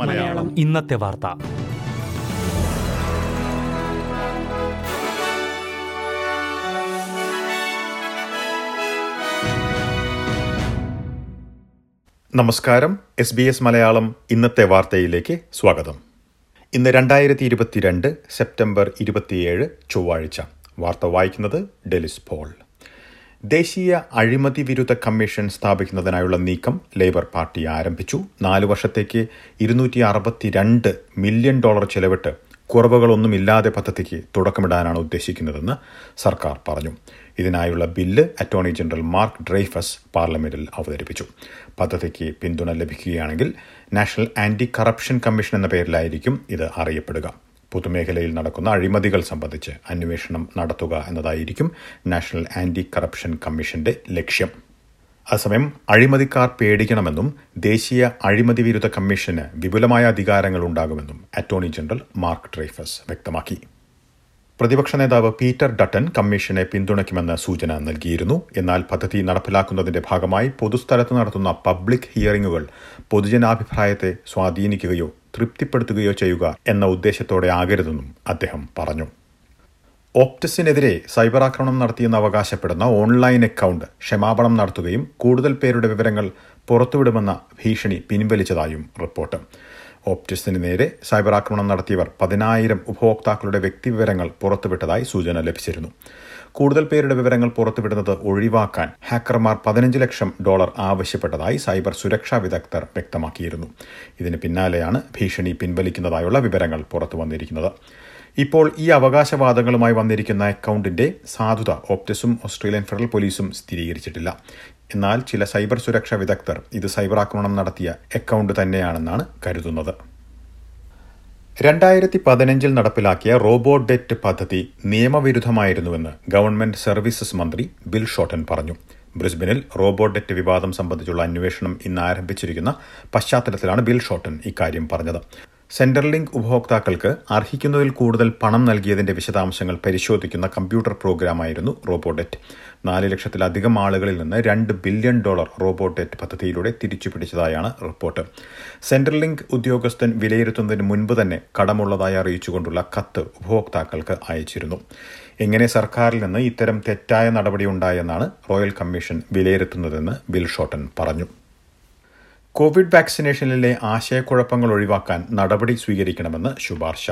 മലയാളം. ഇന്നത്തെ വാർത്ത. നമസ്കാരം. എസ് ബി എസ് മലയാളം ഇന്നത്തെ വാർത്തയിലേക്ക് സ്വാഗതം. ഇന്ന് രണ്ടായിരത്തി ഇരുപത്തിരണ്ട് സെപ്റ്റംബർ ഇരുപത്തിയേഴ് ചൊവ്വാഴ്ച. വാർത്ത വായിക്കുന്നത് ഡെലിസ് പോൾ. ദേശീയ അഴിമതി വിരുദ്ധ കമ്മീഷൻ സ്ഥാപിക്കുന്നതിനായുള്ള നീക്കം ലേബർ പാർട്ടി ആരംഭിച്ചു. നാല് വർഷത്തേക്ക് ഇരുന്നൂറ്റി അറുപത്തിരണ്ട് മില്യൺ ഡോളർ ചെലവിട്ട് കുറവുകളൊന്നുമില്ലാതെ പദ്ധതിക്ക് തുടക്കമിടാനാണ് ഉദ്ദേശിക്കുന്നതെന്ന് സർക്കാർ പറഞ്ഞു. ഇതിനായുള്ള bill attorney general Mark Dreyfus പാർലമെന്റിൽ അവതരിപ്പിച്ചു. പദ്ധതിക്ക് പിന്തുണ ലഭിക്കുകയാണെങ്കിൽ നാഷണൽ ആന്റി കറപ്ഷൻ കമ്മീഷൻ എന്ന പേരിലായിരിക്കും ഇത് അറിയപ്പെടുക. പൊതുമേഖലയിൽ നടക്കുന്ന അഴിമതികൾ സംബന്ധിച്ച് അന്വേഷണം നടത്തുക എന്നതായിരിക്കും നാഷണൽ ആന്റി കറപ്ഷൻ കമ്മീഷന്റെ ലക്ഷ്യം. അസമയം അഴിമതിക്കാർ പേടിക്കണമെന്നും ദേശീയ അഴിമതി വിരുദ്ധ കമ്മീഷന് വിപുലമായ അധികാരങ്ങൾ ഉണ്ടാകുമെന്നും അറ്റോർണി ജനറൽ മാർക്ക് ഡ്രൈഫസ് വ്യക്തമാക്കി. പ്രതിപക്ഷ നേതാവ് പീറ്റർ ഡട്ടൻ കമ്മീഷനെ പിന്തുണയ്ക്കുമെന്ന് സൂചന നൽകിയിരുന്നു. എന്നാൽ പദ്ധതി നടപ്പിലാക്കുന്നതിന്റെ ഭാഗമായി പൊതുസ്ഥലത്ത് നടത്തുന്ന പബ്ലിക് ഹിയറിംഗുകൾ പൊതുജനാഭിപ്രായത്തെ സ്വാധീനിക്കുകയോ തൃപ്തിപ്പെടുത്തുകയോ ചെയ്യുക എന്ന ഉദ്ദേശത്തോടെ ആകരുതെന്നും അദ്ദേഹം പറഞ്ഞു. ഓപ്റ്റസിനെതിരെ സൈബർ ആക്രമണം നടത്തിയെന്ന് അവകാശപ്പെടുന്ന ഓൺലൈൻ അക്കൗണ്ട് ക്ഷമാപണം നടത്തുകയും കൂടുതൽ പേരുടെ വിവരങ്ങൾ പുറത്തുവിടുമെന്ന ഭീഷണി പിൻവലിച്ചതായും റിപ്പോർട്ട്. ഓപ്റ്റിസിന് നേരെ സൈബർ ആക്രമണം നടത്തിയവർ പതിനായിരം ഉപഭോക്താക്കളുടെ വ്യക്തിവിവരങ്ങൾ പുറത്തുവിട്ടതായി സൂചന ലഭിച്ചിരുന്നു. കൂടുതൽ പേരുടെ വിവരങ്ങൾ പുറത്തുവിടുന്നത് ഒഴിവാക്കാൻ ഹാക്കർമാർ പതിനഞ്ച് ലക്ഷം ഡോളർ ആവശ്യപ്പെട്ടതായി സൈബർ സുരക്ഷാ വിദഗ്ധർ വ്യക്തമാക്കിയിരുന്നു. ഇതിന് പിന്നാലെയാണ് ഭീഷണി പിൻവലിക്കുന്നതായുള്ള വിവരങ്ങൾ പുറത്തു വന്നിരിക്കുന്നത് ഇപ്പോൾ ഈ അവകാശവാദങ്ങളുമായി വന്നിരിക്കുന്ന അക്കൗണ്ടിന്റെ സാധുത ഓപ്റ്റസും ഓസ്ട്രേലിയൻ ഫെഡറൽ പോലീസും സ്ഥിരീകരിച്ചിട്ടില്ല. എന്നാൽ ചില സൈബർ സുരക്ഷാ വിദഗ്ധർ ഇത് സൈബർ ആക്രമണം നടത്തിയ അക്കൗണ്ട് തന്നെയാണെന്നാണ് കരുതുന്നത്. രണ്ടായിരത്തി പതിനഞ്ചിൽ നടപ്പിലാക്കിയ റോബോട്ട് ഡെറ്റ് പദ്ധതി നിയമവിരുദ്ധമായിരുന്നുവെന്ന് ഗവൺമെന്റ് സർവീസസ് മന്ത്രി ബിൽ ഷോട്ടൻ പറഞ്ഞു. ബ്രിസ്ബനിൽ റോബോട്ട് ഡെറ്റ് വിവാദം സംബന്ധിച്ചുള്ള അന്വേഷണം ഇന്ന് ആരംഭിച്ചിരിക്കുന്ന പശ്ചാത്തലത്തിലാണ് ബിൽ ഷോട്ടൻ ഇക്കാര്യം പറഞ്ഞത്. സെന്റർലിങ്ക് ഉപഭോക്താക്കൾക്ക് അർഹിക്കുന്നതിൽ കൂടുതൽ പണം നൽകിയതിന്റെ വിശദാംശങ്ങൾ പരിശോധിക്കുന്ന കമ്പ്യൂട്ടർ പ്രോഗ്രാമായിരുന്നു റോബോഡെറ്റ്. നാല് ലക്ഷത്തിലധികം ആളുകളിൽ നിന്ന് രണ്ട് ബില്യൺ ഡോളർ റോബോഡെറ്റ് പദ്ധതിയിലൂടെ തിരിച്ചുപിടിച്ചതായാണ് റിപ്പോർട്ട്. സെൻട്രൽ സെന്റർലിങ്ക് ഉദ്യോഗസ്ഥൻ വിലയിരുത്തുന്നതിന് മുൻപ് തന്നെ കടമുള്ളതായി അറിയിച്ചുകൊണ്ടുള്ള കത്ത് ഉപഭോക്താക്കൾക്ക് അയച്ചിരുന്നു. എങ്ങനെ സർക്കാരിൽ നിന്ന് ഇത്തരം തെറ്റായ നടപടി ഉണ്ടായെന്നാണ് റോയൽ കമ്മീഷൻ വിലയിരുത്തുന്നതെന്ന് ബിൽ ഷോട്ടൻ പറഞ്ഞു. കോവിഡ് വാക്സിനേഷനിലെ ആശയക്കുഴപ്പങ്ങൾ ഒഴിവാക്കാൻ നടപടി സ്വീകരിക്കണമെന്ന് ശുപാർശ.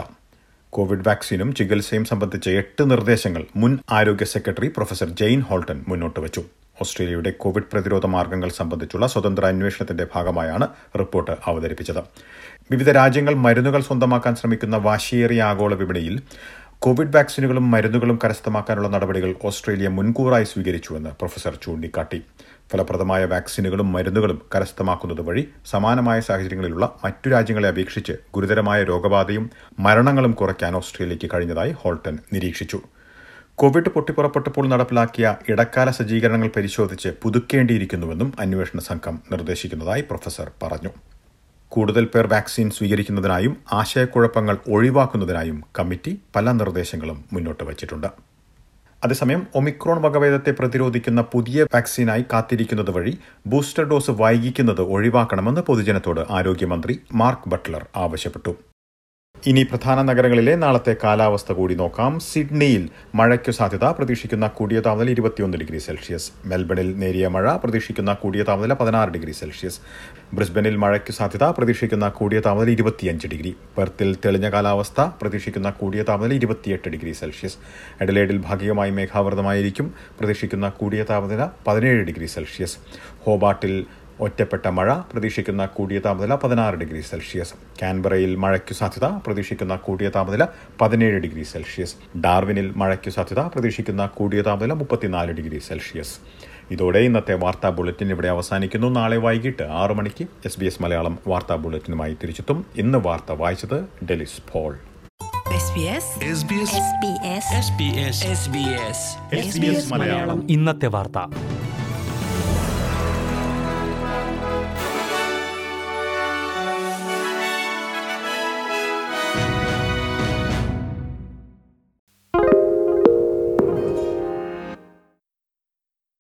കോവിഡ് വാക്സിനും ചികിത്സയും സംബന്ധിച്ച എട്ട് നിർദ്ദേശങ്ങൾ മുൻ ആരോഗ്യ സെക്രട്ടറി പ്രൊഫസർ ജെയിൻ ഹോൾട്ടൺ മുന്നോട്ട് വച്ചു. ഓസ്ട്രേലിയയുടെ കോവിഡ് പ്രതിരോധ മാർഗങ്ങൾ സംബന്ധിച്ചുള്ള സ്വതന്ത്ര അന്വേഷണത്തിന്റെ ഭാഗമായാണ് റിപ്പോർട്ട് അവതരിപ്പിച്ചത്. വിവിധ രാജ്യങ്ങൾ മരുന്നുകൾ സ്വന്തമാക്കാൻ ശ്രമിക്കുന്ന വാശിയേറിയ ആഗോള വിപണിയിൽ കോവിഡ് വാക്സിനുകളും മരുന്നുകളും കരസ്ഥമാക്കാനുള്ള നടപടികൾ ഓസ്ട്രേലിയ മുൻകൂറായി സ്വീകരിച്ചുവെന്ന് പ്രൊഫസർ ചൂണ്ടിക്കാട്ടി. ഫലപ്രദമായ വാക്സിനുകളും മരുന്നുകളും കരസ്ഥമാക്കുന്നത് വഴി സമാനമായ സാഹചര്യങ്ങളിലുള്ള മറ്റു രാജ്യങ്ങളെ അപേക്ഷിച്ച് ഗുരുതരമായ രോഗബാധയും മരണങ്ങളും കുറയ്ക്കാൻ ഓസ്ട്രേലിയയ്ക്ക് കഴിഞ്ഞതായി ഹോൾട്ടൺ നിരീക്ഷിച്ചു. കോവിഡ് പൊട്ടിപ്പുറപ്പെട്ടപ്പോൾ നടപ്പിലാക്കിയ ഇടക്കാല സജ്ജീകരണങ്ങൾ പരിശോധിച്ച് പുതുക്കേണ്ടിയിരിക്കുന്നുവെന്നും അന്വേഷണ സംഘം നിർദ്ദേശിക്കുന്നതായി പ്രൊഫസർ പറഞ്ഞു. കൂടുതൽ പേർ വാക്സിൻ സ്വീകരിക്കുന്നതിനായും ആശയക്കുഴപ്പങ്ങൾ ഒഴിവാക്കുന്നതിനായും കമ്മിറ്റി പല നിർദ്ദേശങ്ങളും മുന്നോട്ട് വച്ചിട്ടുണ്ട്. അതേസമയം ഒമിക്രോൺ വകഭേദത്തെ പ്രതിരോധിക്കുന്ന പുതിയ വാക്സിനായി കാത്തിരിക്കുന്നത് വഴി ബൂസ്റ്റർ ഡോസ് വൈകിക്കുന്നത് ഒഴിവാക്കണമെന്ന് പൊതുജനത്തോട് ആരോഗ്യമന്ത്രി മാർക്ക് ബട്ട്ലർ ആവശ്യപ്പെട്ടു. ഇനി പ്രധാന നഗരങ്ങളിലെ നാളത്തെ കാലാവസ്ഥ കൂടി നോക്കാം. സിഡ്നിയിൽ മഴയ്ക്കു സാധ്യത പ്രതീക്ഷിക്കുന്ന കൂടിയ താപനില ഇരുപത്തിയൊന്ന് ഡിഗ്രി സെൽഷ്യസ്. മെൽബണിൽ നേരിയ മഴ പ്രതീക്ഷിക്കുന്ന കൂടിയ താപനില പതിനാറ് ഡിഗ്രി സെൽഷ്യസ്. ബ്രിസ്ബനിൽ മഴയ്ക്കു സാധ്യത പ്രതീക്ഷിക്കുന്ന കൂടിയ താപനില ഇരുപത്തിയഞ്ച് ഡിഗ്രി. പെർത്തിൽ തെളിഞ്ഞ കാലാവസ്ഥ പ്രതീക്ഷിക്കുന്ന കൂടിയ താപനില ഇരുപത്തിയെട്ട് ഡിഗ്രി സെൽഷ്യസ്. എഡലേഡിൽ ഭാഗികമായി മേഘാവൃതമായിരിക്കും. പ്രതീക്ഷിക്കുന്ന കൂടിയ താപനില പതിനേഴ് ഡിഗ്രി സെൽഷ്യസ്. ഹോബാട്ടിൽ ഒറ്റപ്പെട്ട മഴ പ്രതീക്ഷിക്കുന്ന കൂടിയ താപനില പതിനാറ് ഡിഗ്രി സെൽഷ്യസ്. കാൻബറയിൽ മഴയ്ക്കു സാധ്യത പ്രതീക്ഷിക്കുന്ന കൂടിയ താപനില പതിനേഴ് ഡിഗ്രി സെൽഷ്യസ്. ഡാർവിനിൽ മഴയ്ക്കു സാധ്യത പ്രതീക്ഷിക്കുന്ന കൂടിയ താപനില മുപ്പത്തിനാല് ഡിഗ്രി സെൽഷ്യസ്. ഇതോടെ ഇന്നത്തെ വാർത്താ ബുള്ളറ്റിൻ ഇവിടെ അവസാനിക്കുന്നു. നാളെ വൈകിട്ട് ആറു മണിക്ക് എസ് ബി എസ് മലയാളം വാർത്താ ബുള്ളറ്റിനുമായി തിരിച്ചെത്തും. ഇന്ന് വാർത്ത വായിച്ചത് ഡെലിസ് പോൾ. ഇന്നത്തെ വാർത്ത.